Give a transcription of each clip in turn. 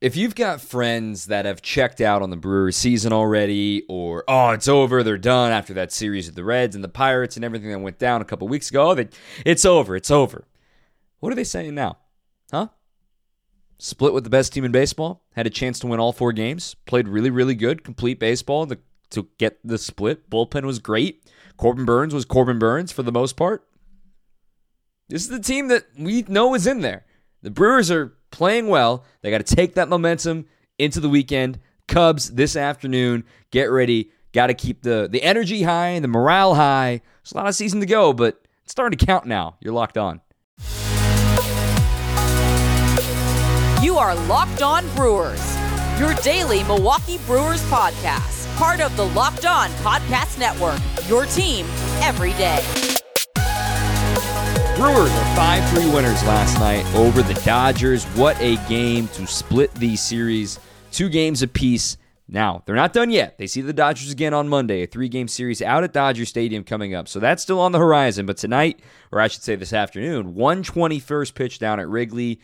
if you've got friends that have checked out on the Brewers season already, or oh, it's over, they're done after that series of the Reds and the Pirates and everything that went down a couple weeks ago, oh, that it's over, it's over. What are they saying now? Huh? Split with the best team in baseball, had a chance to win all four games, played really, really good, complete baseball the, to get the split. Bullpen was great. Corbin Burnes was Corbin Burnes for the most part. This is the team that we know is in there. The Brewers are playing well. They got to take that momentum into the weekend. Cubs this afternoon. Get ready. Got to keep the the energy high and the morale high. There's a lot of season to go, but it's starting to count now. You're locked on. You are Locked On Brewers, your daily Milwaukee Brewers podcast, part of the Locked On Podcast Network. Your team every day. Brewers are 5 3 winners last night over the Dodgers. What a game to split the series. Two games apiece. Now, they're not done yet. They see the Dodgers again on Monday, a three game series out at Dodger Stadium coming up. So that's still on the horizon. But tonight, or I should say this afternoon, 121st pitch down at Wrigley.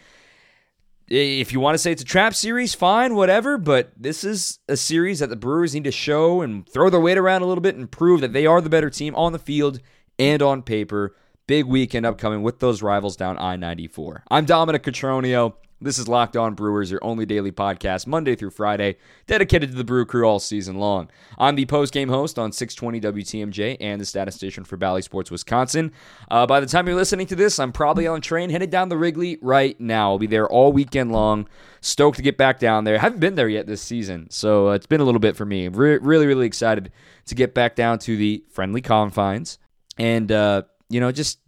If you want to say it's a trap series, fine, whatever. But this is a series that the Brewers need to show and throw their weight around a little bit and prove that they are the better team on the field and on paper. Big weekend upcoming with those rivals down I 94. I'm Dominic Cotroneo. This is Locked On Brewers, your only daily podcast, Monday through Friday, dedicated to the Brew Crew all season long. I'm the post-game host on 620 WTMJ and the statistician for Bally Sports Wisconsin. Uh, by the time you're listening to this, I'm probably on train headed down the Wrigley right now. I'll be there all weekend long. Stoked to get back down there. Haven't been there yet this season, so uh, it's been a little bit for me. Re- really, really excited to get back down to the friendly confines and uh, you know, just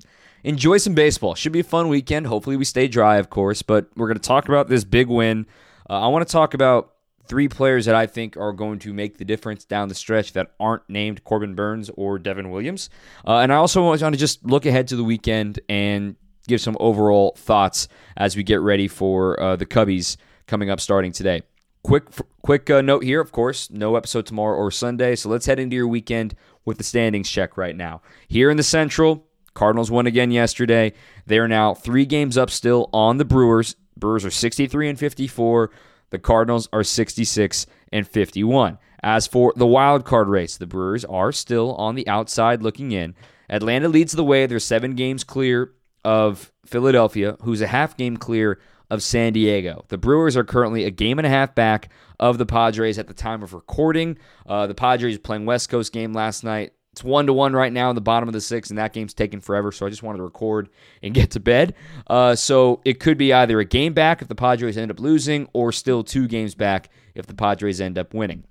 enjoy some baseball. Should be a fun weekend. Hopefully, we stay dry, of course. But we're going to talk about this big win. Uh, I want to talk about three players that I think are going to make the difference down the stretch that aren't named Corbin Burnes or Devin Williams. Uh, and I also want to just look ahead to the weekend and give some overall thoughts as we get ready for uh, the Cubbies coming up starting today. Quick, quick uh, note here, of course, no episode tomorrow or Sunday. So let's head into your weekend with the standings check right now. Here in the Central, Cardinals won again yesterday. They are now three games up still on the Brewers. Brewers are 63 and 54. The Cardinals are 66 and 51. As for the wild card race, the Brewers are still on the outside looking in. Atlanta leads the way. They're seven games clear of Philadelphia, who's a half game clear of San Diego. The Brewers are currently a game and a half back of the Padres at the time of recording. Uh, the Padres playing West Coast game last night. It's one to one right now in the bottom of the sixth, and that game's taking forever. So I just wanted to record and get to bed. Uh, so it could be either a game back if the Padres end up losing, or still two games back if the Padres end up winning.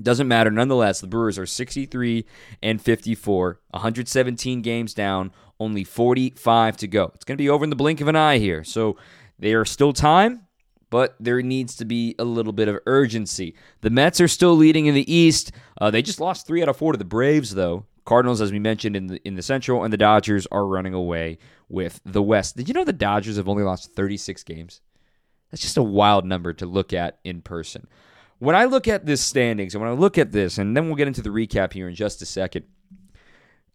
Doesn't matter. Nonetheless, the Brewers are 63 and 54, 117 games down, only 45 to go. It's going to be over in the blink of an eye here. So there are still time, but there needs to be a little bit of urgency. The Mets are still leading in the East. Uh, they just lost three out of four to the Braves, though. Cardinals, as we mentioned in the in the Central, and the Dodgers are running away with the West. Did you know the Dodgers have only lost 36 games? That's just a wild number to look at in person. When I look at this standings, and when I look at this, and then we'll get into the recap here in just a second,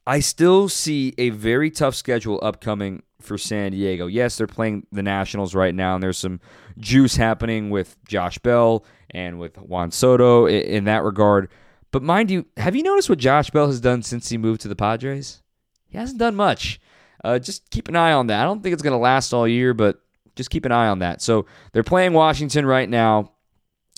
I still see a very tough schedule upcoming for San Diego. Yes, they're playing the Nationals right now, and there's some juice happening with Josh Bell and with Juan Soto in that regard. But mind you, have you noticed what Josh Bell has done since he moved to the Padres? He hasn't done much. Uh, just keep an eye on that. I don't think it's going to last all year, but just keep an eye on that. So they're playing Washington right now.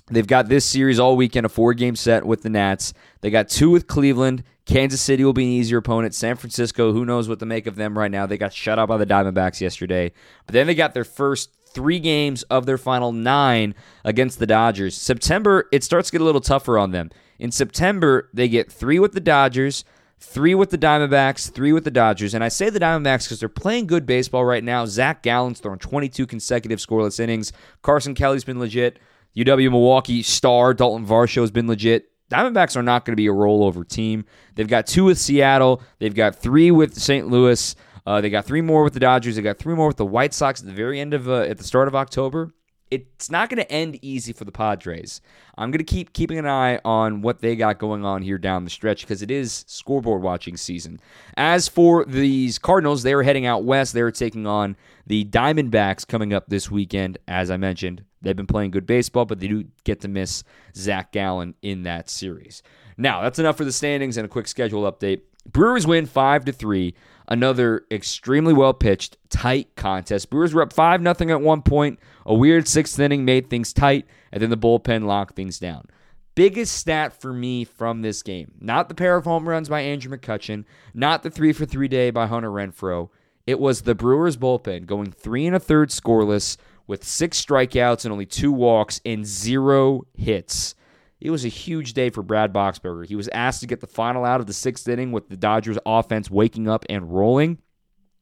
They've got this series all weekend, a four game set with the Nats. They got two with Cleveland. Kansas City will be an easier opponent. San Francisco, who knows what to make of them right now? They got shut out by the Diamondbacks yesterday. But then they got their first three games of their final nine against the Dodgers. September, it starts to get a little tougher on them. In September, they get three with the Dodgers, three with the Diamondbacks, three with the Dodgers. And I say the Diamondbacks because they're playing good baseball right now. Zach Gallen's throwing 22 consecutive scoreless innings. Carson Kelly's been legit. UW Milwaukee star Dalton Varsho has been legit. Diamondbacks are not going to be a rollover team. They've got two with Seattle. They've got three with St. Louis. Uh, they got three more with the Dodgers. They got three more with the White Sox at the very end of uh, at the start of October. It's not going to end easy for the Padres. I'm going to keep keeping an eye on what they got going on here down the stretch because it is scoreboard watching season. As for these Cardinals, they are heading out west. They're taking on the Diamondbacks coming up this weekend. As I mentioned, they've been playing good baseball, but they do get to miss Zach Gallen in that series. Now, that's enough for the standings and a quick schedule update. Brewers win 5 to 3 another extremely well pitched, tight contest. Brewers were up 5 0 at one point. A weird sixth inning made things tight, and then the bullpen locked things down. Biggest stat for me from this game not the pair of home runs by Andrew McCutchen, not the three for three day by Hunter Renfroe. It was the Brewers bullpen going three and a third scoreless with six strikeouts and only two walks and zero hits. It was a huge day for Brad Boxberger. He was asked to get the final out of the sixth inning with the Dodgers offense waking up and rolling.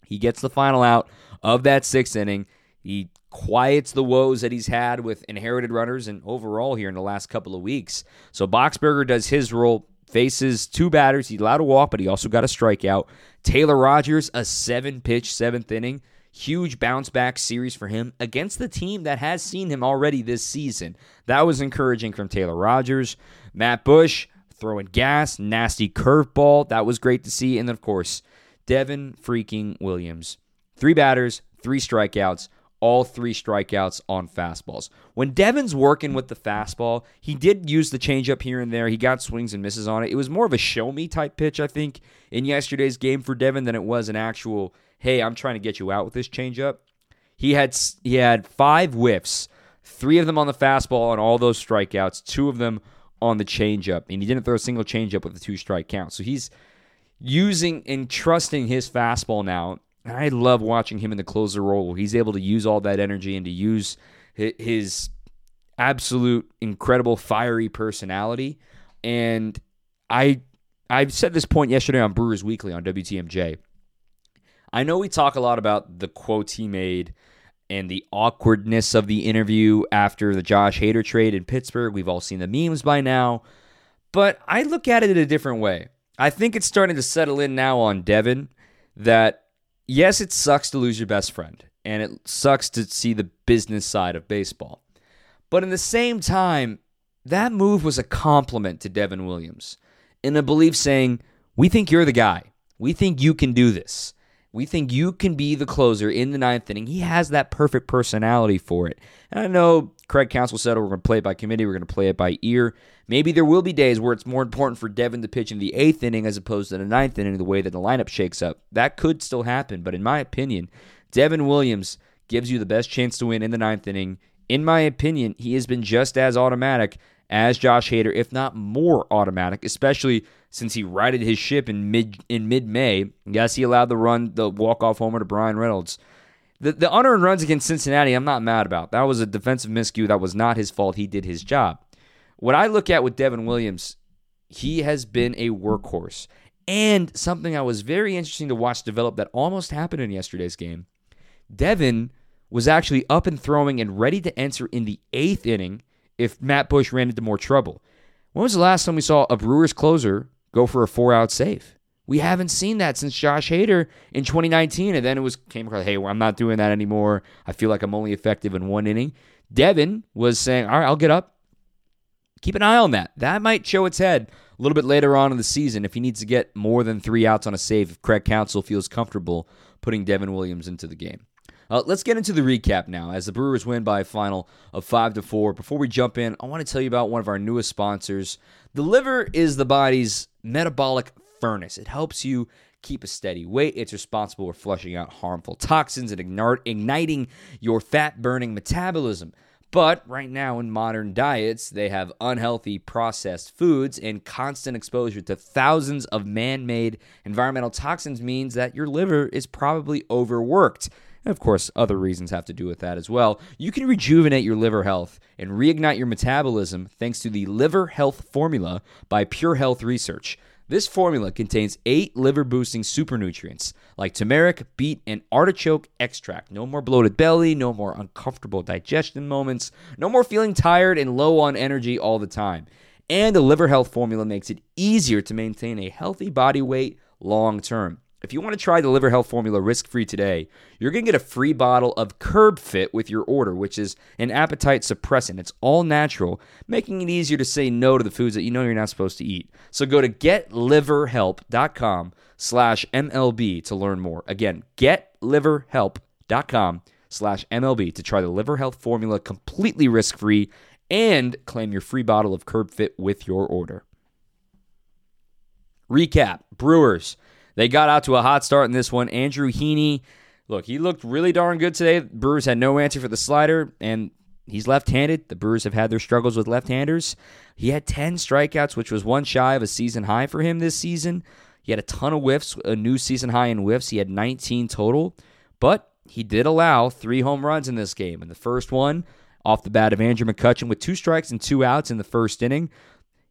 He gets the final out of that sixth inning. He quiets the woes that he's had with inherited runners and overall here in the last couple of weeks. So Boxberger does his role, faces two batters. He allowed a walk, but he also got a strikeout. Taylor Rogers, a seven pitch seventh inning. Huge bounce back series for him against the team that has seen him already this season. That was encouraging from Taylor Rogers. Matt Bush throwing gas, nasty curveball. That was great to see. And then, of course, Devin freaking Williams. Three batters, three strikeouts, all three strikeouts on fastballs. When Devin's working with the fastball, he did use the changeup here and there. He got swings and misses on it. It was more of a show me type pitch, I think, in yesterday's game for Devin than it was an actual hey, I'm trying to get you out with this changeup. He had he had five whiffs, three of them on the fastball and all those strikeouts, two of them on the changeup, and he didn't throw a single changeup with a two strike count. So he's using and trusting his fastball now. And I love watching him in the closer role he's able to use all that energy and to use his absolute incredible fiery personality. And I I've said this point yesterday on Brewers Weekly on WTMJ. I know we talk a lot about the quotes he made and the awkwardness of the interview after the Josh Hader trade in Pittsburgh. We've all seen the memes by now. But I look at it in a different way. I think it's starting to settle in now on Devin that yes, it sucks to lose your best friend, and it sucks to see the business side of baseball. But in the same time, that move was a compliment to Devin Williams in a belief saying, We think you're the guy. We think you can do this. We think you can be the closer in the ninth inning. He has that perfect personality for it. And I know Craig Counsell said oh, we're going to play it by committee, we're going to play it by ear. Maybe there will be days where it's more important for Devin to pitch in the eighth inning as opposed to the ninth inning, the way that the lineup shakes up. That could still happen, but in my opinion, Devin Williams gives you the best chance to win in the ninth inning. In my opinion, he has been just as automatic as Josh Hader, if not more automatic, especially since he righted his ship in mid in mid May. Yes, he allowed the run the walk off homer to Bryan Reynolds. The the unearned runs against Cincinnati, I'm not mad about. That was a defensive miscue. That was not his fault. He did his job. What I look at with Devin Williams, he has been a workhorse. And something I was very interesting to watch develop that almost happened in yesterday's game. Devin was actually up and throwing and ready to enter in the eighth inning if Matt Bush ran into more trouble. When was the last time we saw a Brewers closer go for a four out save? We haven't seen that since Josh Hader in 2019, and then it was came across, hey, well, I'm not doing that anymore. I feel like I'm only effective in one inning. Devin was saying, all right, I'll get up. Keep an eye on that. That might show its head a little bit later on in the season if he needs to get more than three outs on a save. If Craig Counsell feels comfortable putting Devin Williams into the game. Uh, let's get into the recap now as the Brewers win by a final of 5 to 4. Before we jump in, I want to tell you about one of our newest sponsors. The liver is the body's metabolic furnace. It helps you keep a steady weight. It's responsible for flushing out harmful toxins and igniting your fat burning metabolism. But right now, in modern diets, they have unhealthy processed foods, and constant exposure to thousands of man made environmental toxins means that your liver is probably overworked. And of course, other reasons have to do with that as well. You can rejuvenate your liver health and reignite your metabolism thanks to the Liver Health Formula by Pure Health Research. This formula contains eight liver boosting super nutrients like turmeric, beet, and artichoke extract. No more bloated belly, no more uncomfortable digestion moments, no more feeling tired and low on energy all the time. And the liver health formula makes it easier to maintain a healthy body weight long term. If you want to try the liver health formula risk free today, you're going to get a free bottle of Curb Fit with your order, which is an appetite suppressant. It's all natural, making it easier to say no to the foods that you know you're not supposed to eat. So go to getliverhelp.com slash MLB to learn more. Again, getliverhelp.com slash MLB to try the liver health formula completely risk free and claim your free bottle of Curb Fit with your order. Recap Brewers. They got out to a hot start in this one. Andrew Heaney, look, he looked really darn good today. Brewers had no answer for the slider, and he's left handed. The Brewers have had their struggles with left handers. He had 10 strikeouts, which was one shy of a season high for him this season. He had a ton of whiffs, a new season high in whiffs. He had 19 total, but he did allow three home runs in this game. And the first one off the bat of Andrew McCutchen with two strikes and two outs in the first inning.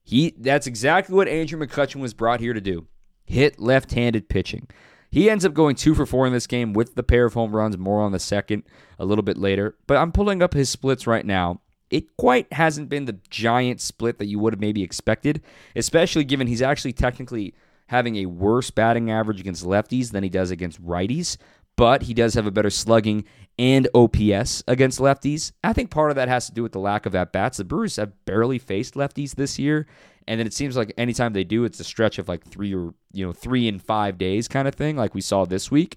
He that's exactly what Andrew McCutchen was brought here to do. Hit left-handed pitching. He ends up going two for four in this game with the pair of home runs, more on the second a little bit later. But I'm pulling up his splits right now. It quite hasn't been the giant split that you would have maybe expected, especially given he's actually technically having a worse batting average against lefties than he does against righties, but he does have a better slugging and OPS against lefties. I think part of that has to do with the lack of at bats. The Brewers have barely faced lefties this year, and then it seems like anytime they do, it's a stretch of like three or you know three in five days kind of thing, like we saw this week.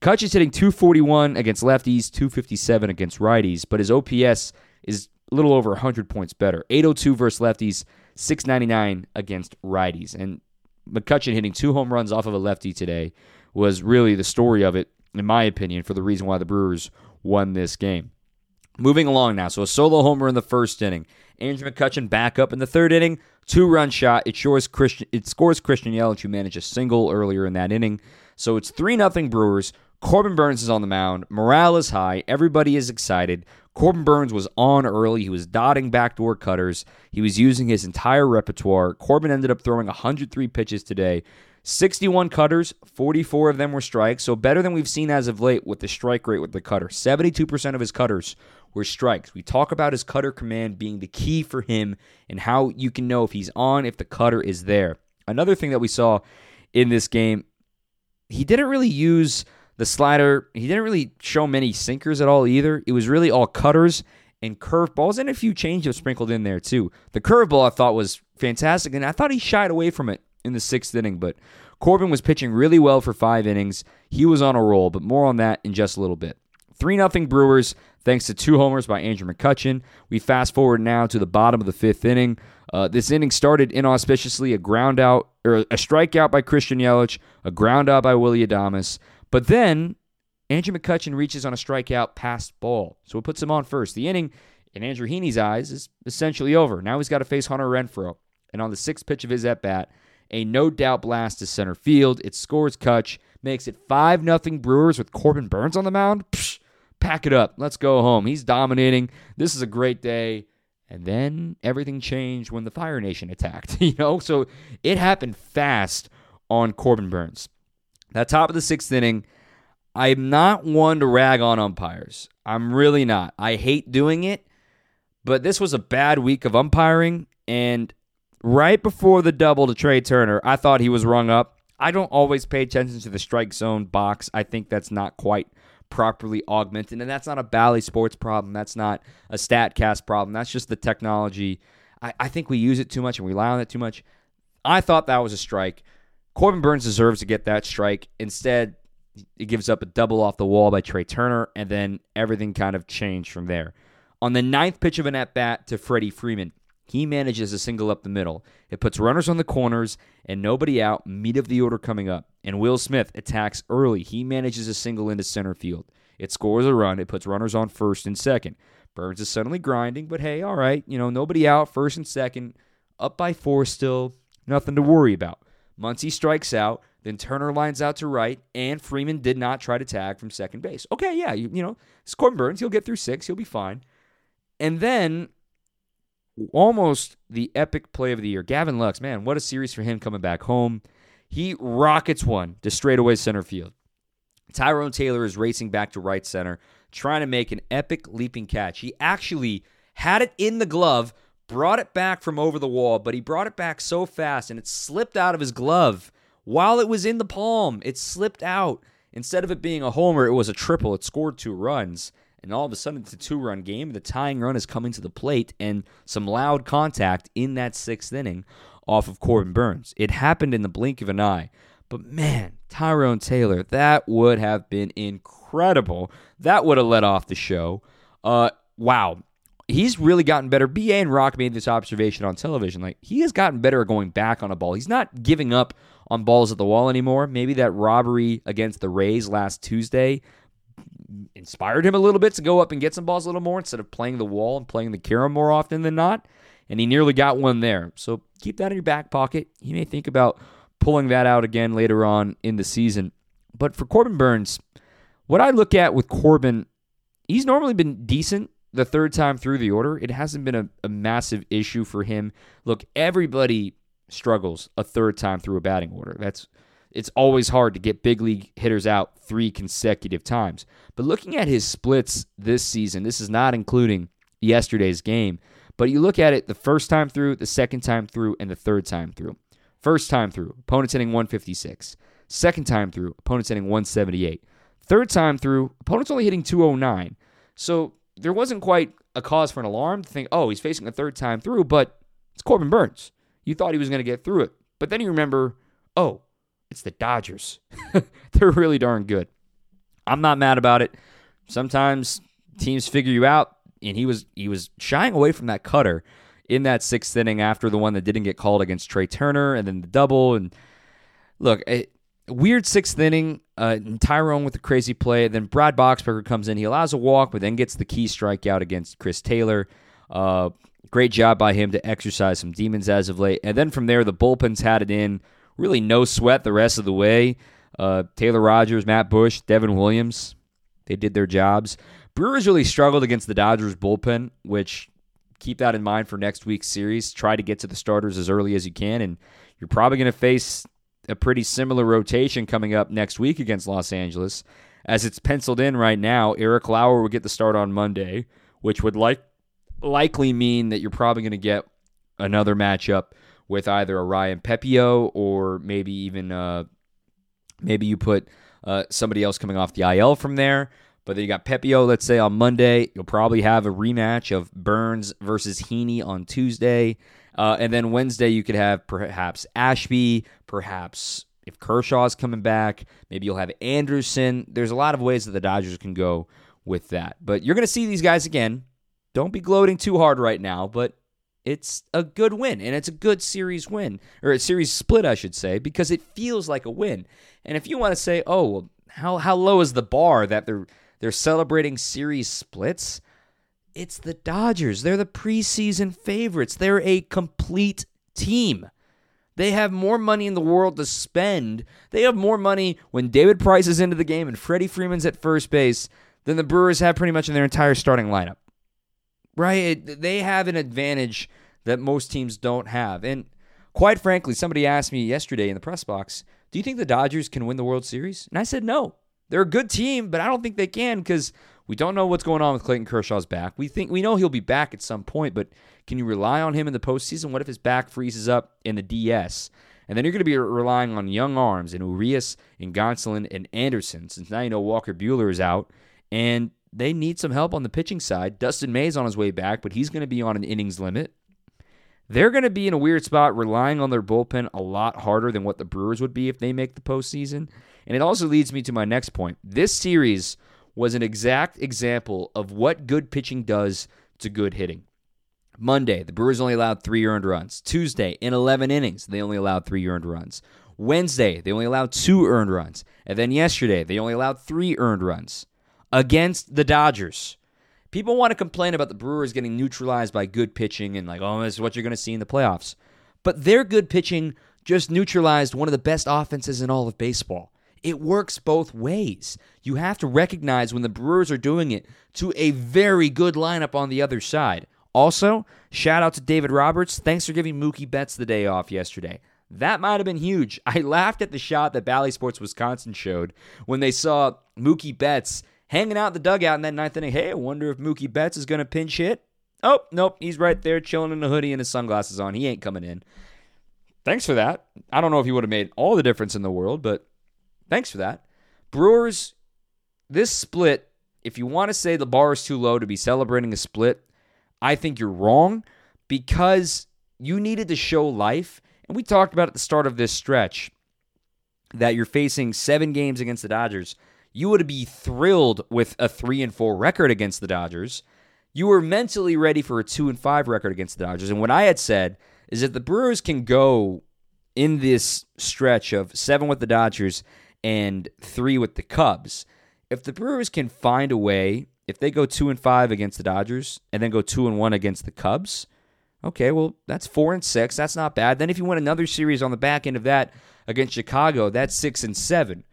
Kutch is hitting 241 against lefties, 257 against righties, but his OPS is a little over 100 points better. 802 versus lefties, 699 against righties. And McCutchen hitting two home runs off of a lefty today was really the story of it, in my opinion, for the reason why the Brewers won this game. Moving along now. So a solo homer in the first inning. Andrew McCutchen back up in the third inning. Two run shot. It scores Christian it scores Christian Yelich, who managed a single earlier in that inning. So it's 3 0 Brewers. Corbin Burnes is on the mound. Morale is high. Everybody is excited. Corbin Burnes was on early. He was dotting backdoor cutters. He was using his entire repertoire. Corbin ended up throwing 103 pitches today. 61 cutters, 44 of them were strikes, so better than we've seen as of late with the strike rate with the cutter. 72% of his cutters were strikes. We talk about his cutter command being the key for him and how you can know if he's on, if the cutter is there. Another thing that we saw in this game, he didn't really use the slider. He didn't really show many sinkers at all either. It was really all cutters and curveballs and a few changeups sprinkled in there too. The curveball I thought was fantastic, and I thought he shied away from it in the sixth inning, but Corbin was pitching really well for five innings. He was on a roll, but more on that in just a little bit. 3 0 Brewers, thanks to two homers by Andrew McCutchen. We fast forward now to the bottom of the fifth inning. Uh, this inning started inauspiciously a ground out, or a strikeout by Christian Yelich, a ground out by Willy Adames. But then Andrew McCutchen reaches on a strikeout past ball. So it puts him on first. The inning, in Andrew Heaney's eyes, is essentially over. Now he's got to face Hunter Renfroe. And on the sixth pitch of his at bat, a no doubt blast to center field. It scores Kutch, makes it 5 0 Brewers with Corbin Burnes on the mound. Psh, pack it up. Let's go home. He's dominating. This is a great day. And then everything changed when the Fire Nation attacked, you know? So it happened fast on Corbin Burnes. That top of the sixth inning, I'm not one to rag on umpires. I'm really not. I hate doing it, but this was a bad week of umpiring. And right before the double to Trea Turner, I thought he was rung up. I don't always pay attention to the strike zone box. I think that's not quite properly augmented. And that's not a Bally Sports problem. That's not a StatCast problem. That's just the technology. I, I think we use it too much and we rely on it too much. I thought that was a strike. Corbin Burnes deserves to get that strike. Instead, it gives up a double off the wall by Trea Turner, and then everything kind of changed from there. On the ninth pitch of an at bat to Freddie Freeman, he manages a single up the middle. It puts runners on the corners and nobody out, meat of the order coming up. And Will Smith attacks early. He manages a single into center field. It scores a run. It puts runners on first and second. Burnes is suddenly grinding, but hey, all right, you know, nobody out, first and second, up by four still, nothing to worry about. Muncy strikes out, then Turner lines out to right, and Freeman did not try to tag from second base. Okay, yeah, you, you know, it's Corbin Burnes. He'll get through six. He'll be fine. And then almost the epic play of the year. Gavin Lux, man, what a series for him coming back home. He rockets one to straightaway center field. Tyrone Taylor is racing back to right center, trying to make an epic leaping catch. He actually had it in the glove, brought it back from over the wall, but he brought it back so fast and it slipped out of his glove while it was in the palm. It slipped out. Instead of it being a homer, it was a triple. It scored two runs. And all of a sudden, it's a two run game. The tying run is coming to the plate, and some loud contact in that sixth inning off of Corbin Burnes. It happened in the blink of an eye. But man, Tyrone Taylor, that would have been incredible. That would have let off the show. Uh, wow. He's really gotten better. BA and Rock made this observation on television. Like, he has gotten better at going back on a ball. He's not giving up on balls at the wall anymore. Maybe that robbery against the Rays last Tuesday inspired him a little bit to go up and get some balls a little more instead of playing the wall and playing the carom more often than not. And he nearly got one there. So keep that in your back pocket. You may think about pulling that out again later on in the season. But for Corbin Burnes, what I look at with Corbin, he's normally been decent the third time through the order. It hasn't been a, a massive issue for him. Look, everybody struggles a third time through a batting order. That's it's always hard to get big league hitters out three consecutive times. But looking at his splits this season, this is not including yesterday's game, but you look at it the first time through, the second time through, and the third time through. First time through, opponents hitting 156. Second time through, opponents hitting 178. Third time through, opponents only hitting 209. So there wasn't quite a cause for an alarm to think, oh, he's facing a third time through, but it's Corbin Burnes. You thought he was going to get through it. But then you remember, oh, it's the Dodgers. They're really darn good. I'm not mad about it. Sometimes teams figure you out, and he was he was shying away from that cutter in that sixth inning after the one that didn't get called against Trea Turner, and then the double. And look, a weird sixth inning. Uh, Tyrone with the crazy play. Then Brad Boxberger comes in. He allows a walk, but then gets the key strikeout against Chris Taylor. Uh, great job by him to exercise some demons as of late. And then from there, the bullpens had it in really no sweat the rest of the way. Uh, Taylor Rogers, Matt Bush, Devin Williams, they did their jobs. Brewers really struggled against the Dodgers bullpen, which keep that in mind for next week's series. Try to get to the starters as early as you can, and you're probably going to face a pretty similar rotation coming up next week against Los Angeles. As it's penciled in right now, Eric Lauer will get the start on Monday, which would like likely mean that you're probably going to get another matchup with either a Ryan Pepiot or maybe even uh, maybe you put uh, somebody else coming off the IL from there. But then you got Pepiot, let's say on Monday. You'll probably have a rematch of Burnes versus Heaney on Tuesday. Uh, and then Wednesday, you could have perhaps Ashby, perhaps if Kershaw's coming back, maybe you'll have Anderson. There's a lot of ways that the Dodgers can go with that. But you're going to see these guys again. Don't be gloating too hard right now, but it's a good win and it's a good series win or a series split I should say because it feels like a win. And if you want to say, "Oh, well, how how low is the bar that they're they're celebrating series splits?" It's the Dodgers. They're the preseason favorites. They're a complete team. They have more money in the world to spend. They have more money when David Price is into the game and Freddie Freeman's at first base than the Brewers have pretty much in their entire starting lineup right? They have an advantage that most teams don't have. And quite frankly, somebody asked me yesterday in the press box, "Do you think the Dodgers can win the World Series?" And I said, "No. They're a good team, but I don't think they can because we don't know what's going on with Clayton Kershaw's back. We think we know he'll be back at some point, but can you rely on him in the postseason? What if his back freezes up in the DS?" And then you're going to be relying on young arms and Urias and Gonsolin and Anderson, since now you know Walker Buehler is out. And they need some help on the pitching side. Dustin May's on his way back, but he's going to be on an innings limit. They're going to be in a weird spot, relying on their bullpen a lot harder than what the Brewers would be if they make the postseason. And it also leads me to my next point. This series was an exact example of what good pitching does to good hitting. Monday, the Brewers only allowed three earned runs. Tuesday, in 11 innings, they only allowed three earned runs. Wednesday, they only allowed two earned runs. And then yesterday, they only allowed three earned runs against the Dodgers. People want to complain about the Brewers getting neutralized by good pitching and like, oh, this is what you're going to see in the playoffs. But their good pitching just neutralized one of the best offenses in all of baseball. It works both ways. You have to recognize when the Brewers are doing it to a very good lineup on the other side. Also, shout out to David Roberts. Thanks for giving Mookie Betts the day off yesterday. That might have been huge. I laughed at the shot that Bally Sports Wisconsin showed when they saw Mookie Betts hanging out the dugout in that ninth inning. Hey, I wonder if Mookie Betts is going to pinch hit. Oh, nope. He's right there chilling in a hoodie and his sunglasses on. He ain't coming in. thanks for that. I don't know if he would have made all the difference in the world, but thanks for that. Brewers, this split, if you want to say the bar is too low to be celebrating a split, I think you're wrong because you needed to show life. And we talked about at the start of this stretch that you're facing seven games against the Dodgers. You would be thrilled with a three and four record against the Dodgers. You were mentally ready for a two and five record against the Dodgers. And what I had said is that the Brewers can go in this stretch of seven with the Dodgers and three with the Cubs. If the Brewers can find a way, if they go two and five against the Dodgers and then go two and one against the Cubs, okay, well, that's four and six. That's not bad. Then if you win another series on the back end of that against Chicago, that's six and seven.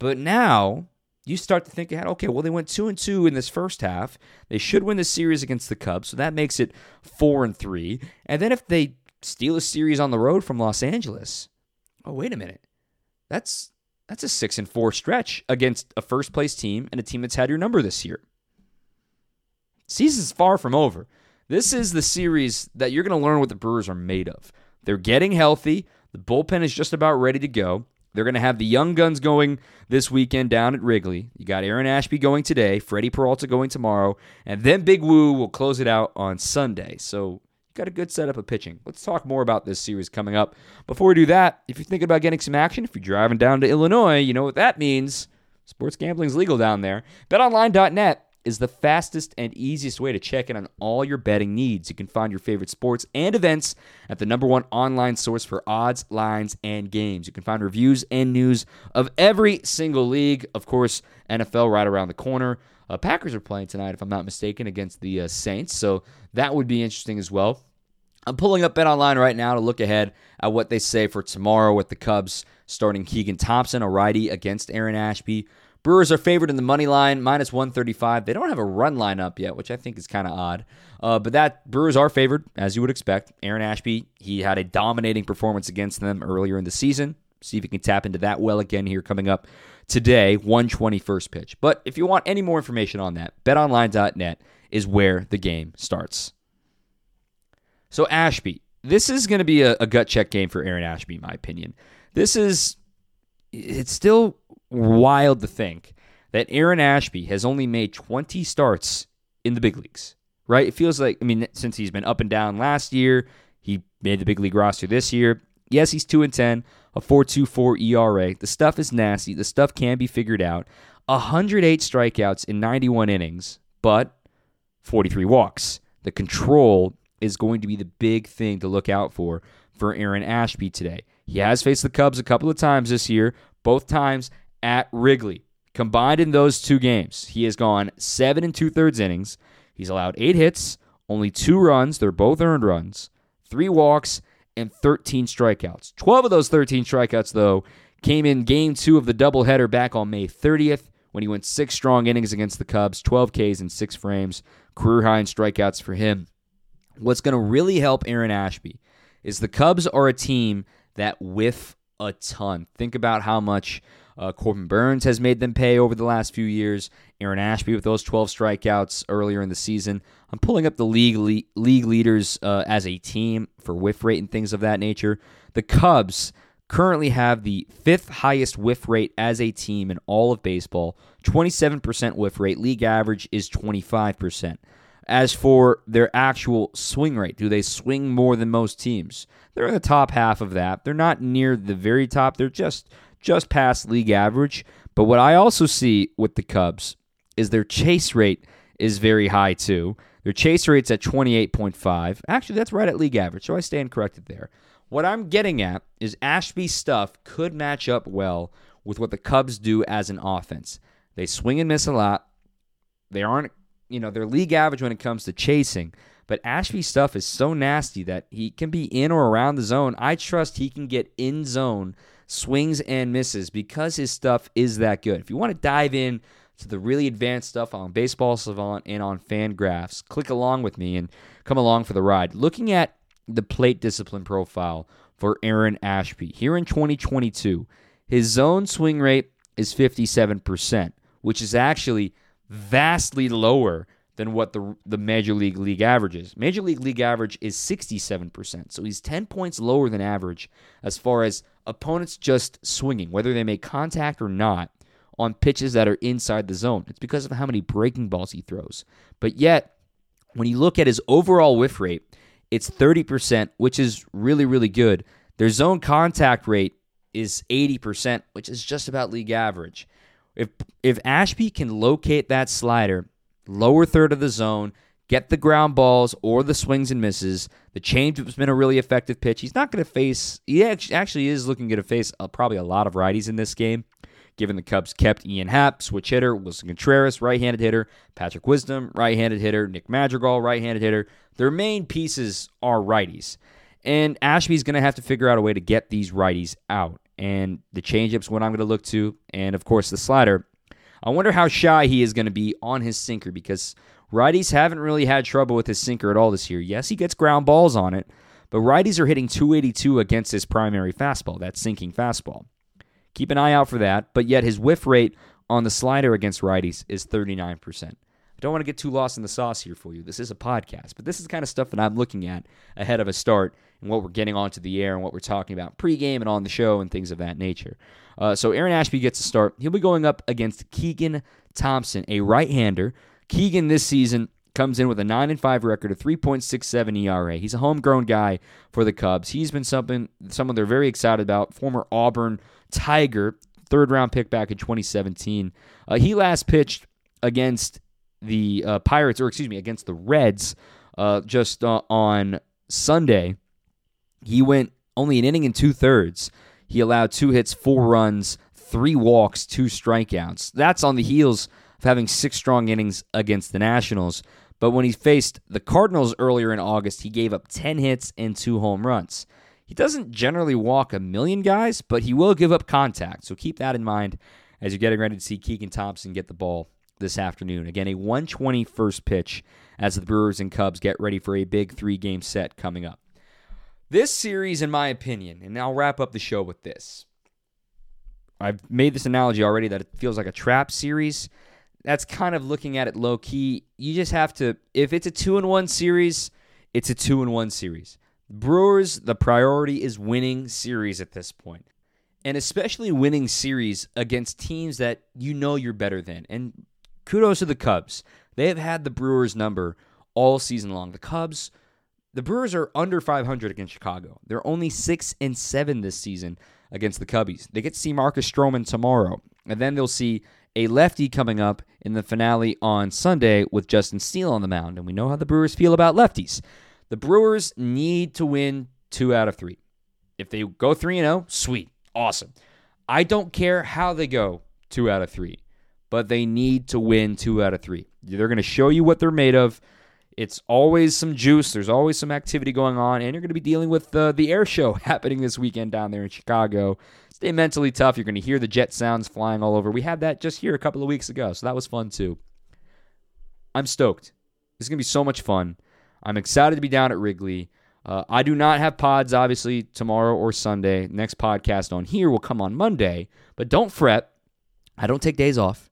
But now you start to think ahead. Okay, well, they went two and two in this first half. They should win the series against the Cubs, so that makes it four and three. And then if they steal a series on the road from Los Angeles, oh wait a minute, that's that's a six and four stretch against a first place team and a team that's had your number this year. Season's far from over. This is the series that you're going to learn what the Brewers are made of. They're getting healthy. The bullpen is just about ready to go. They're going to have the young guns going this weekend down at Wrigley. You got Aaron Ashby going today, Freddie Peralta going tomorrow, and then Big Woo will close it out on Sunday. So you got a good setup of pitching. Let's talk more about this series coming up. Before we do that, if you're thinking about getting some action, if you're driving down to Illinois, you know what that means. Sports gambling's legal down there. BetOnline.net is the fastest and easiest way to check in on all your betting needs. You can find your favorite sports and events at the number one online source for odds, lines, and games. You can find reviews and news of every single league. Of course, NFL right around the corner. Uh, Packers are playing tonight, if I'm not mistaken, against the uh, Saints, so that would be interesting as well. I'm pulling up Bet Online right now to look ahead at what they say for tomorrow with the Cubs starting Keegan Thompson, a righty, against Aaron Ashby. Brewers are favored in the money line, minus 135. They don't have a run line up yet, which I think is kind of odd. Uh, but that Brewers are favored, as you would expect. Aaron Ashby, he had a dominating performance against them earlier in the season. See if he can tap into that well again here coming up today, 121st pitch. But if you want any more information on that, betonline.net is where the game starts. So Ashby, this is going to be a, a gut check game for Aaron Ashby, in my opinion. This is it's still wild to think that Aaron Ashby has only made 20 starts in the big leagues, right? It feels like, I mean, since he's been up and down last year, he made the big league roster this year. Yes, he's 2 and 10, a 4.24 ERA. The stuff is nasty. The stuff can be figured out. 108 strikeouts in 91 innings, but 43 walks. The control is going to be the big thing to look out for for Aaron Ashby today. He has faced the Cubs a couple of times this year, both times at Wrigley. Combined in those two games, he has gone seven and two thirds innings. He's allowed eight hits, only two runs. They're both earned runs, three walks, and 13 strikeouts. 12 of those 13 strikeouts, though, came in game two of the doubleheader back on May 30th when he went six strong innings against the Cubs, 12 Ks in six frames, career high in strikeouts for him. What's going to really help Aaron Ashby is the Cubs are a team that whiff a ton. Think about how much uh, Corbin Burnes has made them pay over the last few years. Aaron Ashby with those 12 strikeouts earlier in the season. I'm pulling up the league league leaders uh, as a team for whiff rate and things of that nature. The Cubs currently have the fifth highest whiff rate as a team in all of baseball 27% whiff rate. League average is 25%. As for their actual swing rate, do they swing more than most teams? They're in the top half of that. They're not near the very top. They're just just past league average. But what I also see with the Cubs is their chase rate is very high too. Their chase rate's at 28.5. Actually, that's right at league average, so I stand corrected there. What I'm getting at is Ashby's stuff could match up well with what the Cubs do as an offense. They swing and miss a lot. They aren't, you know, they're league average when it comes to chasing. But Ashby's stuff is so nasty that he can be in or around the zone. I trust he can get in zone swings and misses because his stuff is that good. If you want to dive in to the really advanced stuff on Baseball Savant and on Fangraphs, click along with me and come along for the ride. Looking at the plate discipline profile for Aaron Ashby here in 2022, his zone swing rate is 57%, which is actually vastly lower than what the the Major League league average is. Major League league average is 67%. So he's 10 points lower than average as far as opponents just swinging, whether they make contact or not on pitches that are inside the zone. It's because of how many breaking balls he throws. But yet, when you look at his overall whiff rate, it's 30%, which is really really good. Their zone contact rate is 80%, which is just about league average. If if Ashby can locate that slider, lower third of the zone, get the ground balls or the swings and misses, the changeup's been a really effective pitch. He's not going to face. He actually is looking to face uh, probably a lot of righties in this game. Given the Cubs kept Ian Happ, switch hitter, Willson Contreras, right-handed hitter, Patrick Wisdom, right-handed hitter, Nick Madrigal, right-handed hitter. Their main pieces are righties. And Ashby's going to have to figure out a way to get these righties out. And the changeup's what I'm going to look to. And of course, the slider. I wonder how shy he is going to be on his sinker because righties haven't really had trouble with his sinker at all this year. Yes, he gets ground balls on it, but righties are hitting 282 against his primary fastball, that sinking fastball. Keep an eye out for that, but yet his whiff rate on the slider against righties is 39% I don't want to get too lost in the sauce here for you. This is a podcast, but this is the kind of stuff that I'm looking at ahead of a start and what we're getting onto the air and what we're talking about pregame and on the show and things of that nature. Uh, so Aaron Ashby gets a start. He'll be going up against Keegan Thompson, a right-hander. Keegan this season comes in with a 9 and 5 record, a 3.67 ERA. He's a homegrown guy for the Cubs. He's been something someone they're very excited about. Former Auburn Tiger, third round pick back in 2017. Uh, he last pitched against the uh, Pirates, or excuse me, against the Reds uh, just uh, on Sunday. He went only an inning and two thirds. He allowed two hits, four runs, three walks, two strikeouts. That's on the heels of having six strong innings against the Nationals. But when he faced the Cardinals earlier in August, he gave up 10 hits and two home runs. He doesn't generally walk a million guys, but he will give up contact. So keep that in mind as you're getting ready to see Keegan Thompson get the ball this afternoon. Again, a 120 first pitch as the Brewers and Cubs get ready for a big three game set coming up. This series, in my opinion, and I'll wrap up the show with this. I've made this analogy already that it feels like a trap series. That's kind of looking at it low key. You just have to, if it's a two and one series, it's a two and one series. Brewers, the priority is winning series at this point and especially winning series against teams that you know you're better than. And kudos to the Cubs. They have had the Brewers number all season long. The Cubs, the Brewers are under 500 against Chicago. They're only 6 and 7 this season against the Cubbies. They get to see Marcus Stroman tomorrow, and then they'll see a lefty coming up in the finale on Sunday with Justin Steele on the mound. And we know how the Brewers feel about lefties. The Brewers need to win 2 out of 3. If they go 3 and 0, sweet. Awesome. I don't care how they go 2 out of 3 but they need to win two out of three. They're going to show you what they're made of. It's always some juice. There's always some activity going on, and you're going to be dealing with uh, the air show happening this weekend down there in Chicago. Mentally tough. You're going to hear the jet sounds flying all over. We had that just here a couple of weeks ago, so that was fun too. I'm stoked. This is going to be so much fun. I'm excited to be down at Wrigley. Uh, I do not have pods, obviously, tomorrow or Sunday. Next podcast on here will come on Monday, but don't fret. I don't take days off.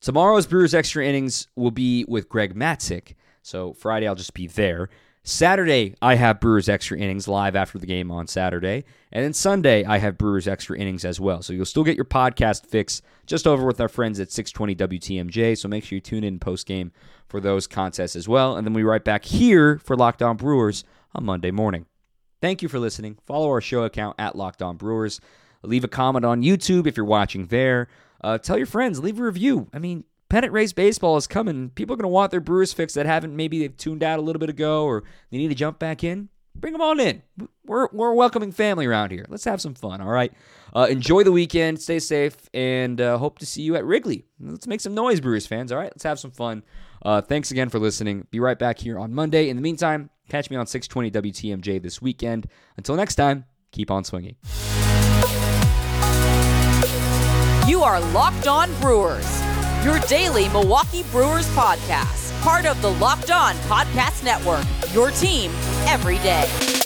Tomorrow's Brewers Extra Innings will be with Greg Matzek. So Friday, I'll just be there. Saturday, I have Brewers Extra Innings live after the game on Saturday. And then Sunday, I have Brewers Extra Innings as well. So you'll still get your podcast fix just over with our friends at 620 WTMJ. So make sure you tune in post game for those contests as well. And then we right back here for Locked On Brewers on Monday morning. Thank you for listening. Follow our show account at Locked On Brewers. Leave a comment on YouTube if you're watching there. Uh, tell your friends, leave a review. I mean, pennant race baseball is coming. People are going to want their Brewers fix that haven't maybe they've tuned out a little bit ago or they need to jump back in. Bring them on in. We're, we're a welcoming family around here. Let's have some fun, all right? Uh, enjoy the weekend. Stay safe and uh, hope to see you at Wrigley. Let's make some noise, Brewers fans, all right? Let's have some fun. Uh, thanks again for listening. Be right back here on Monday. In the meantime, catch me on 620 WTMJ this weekend. Until next time, keep on swinging. You are Locked On Brewers, your daily Milwaukee Brewers podcast, part of the Locked On Podcast Network, your team every day.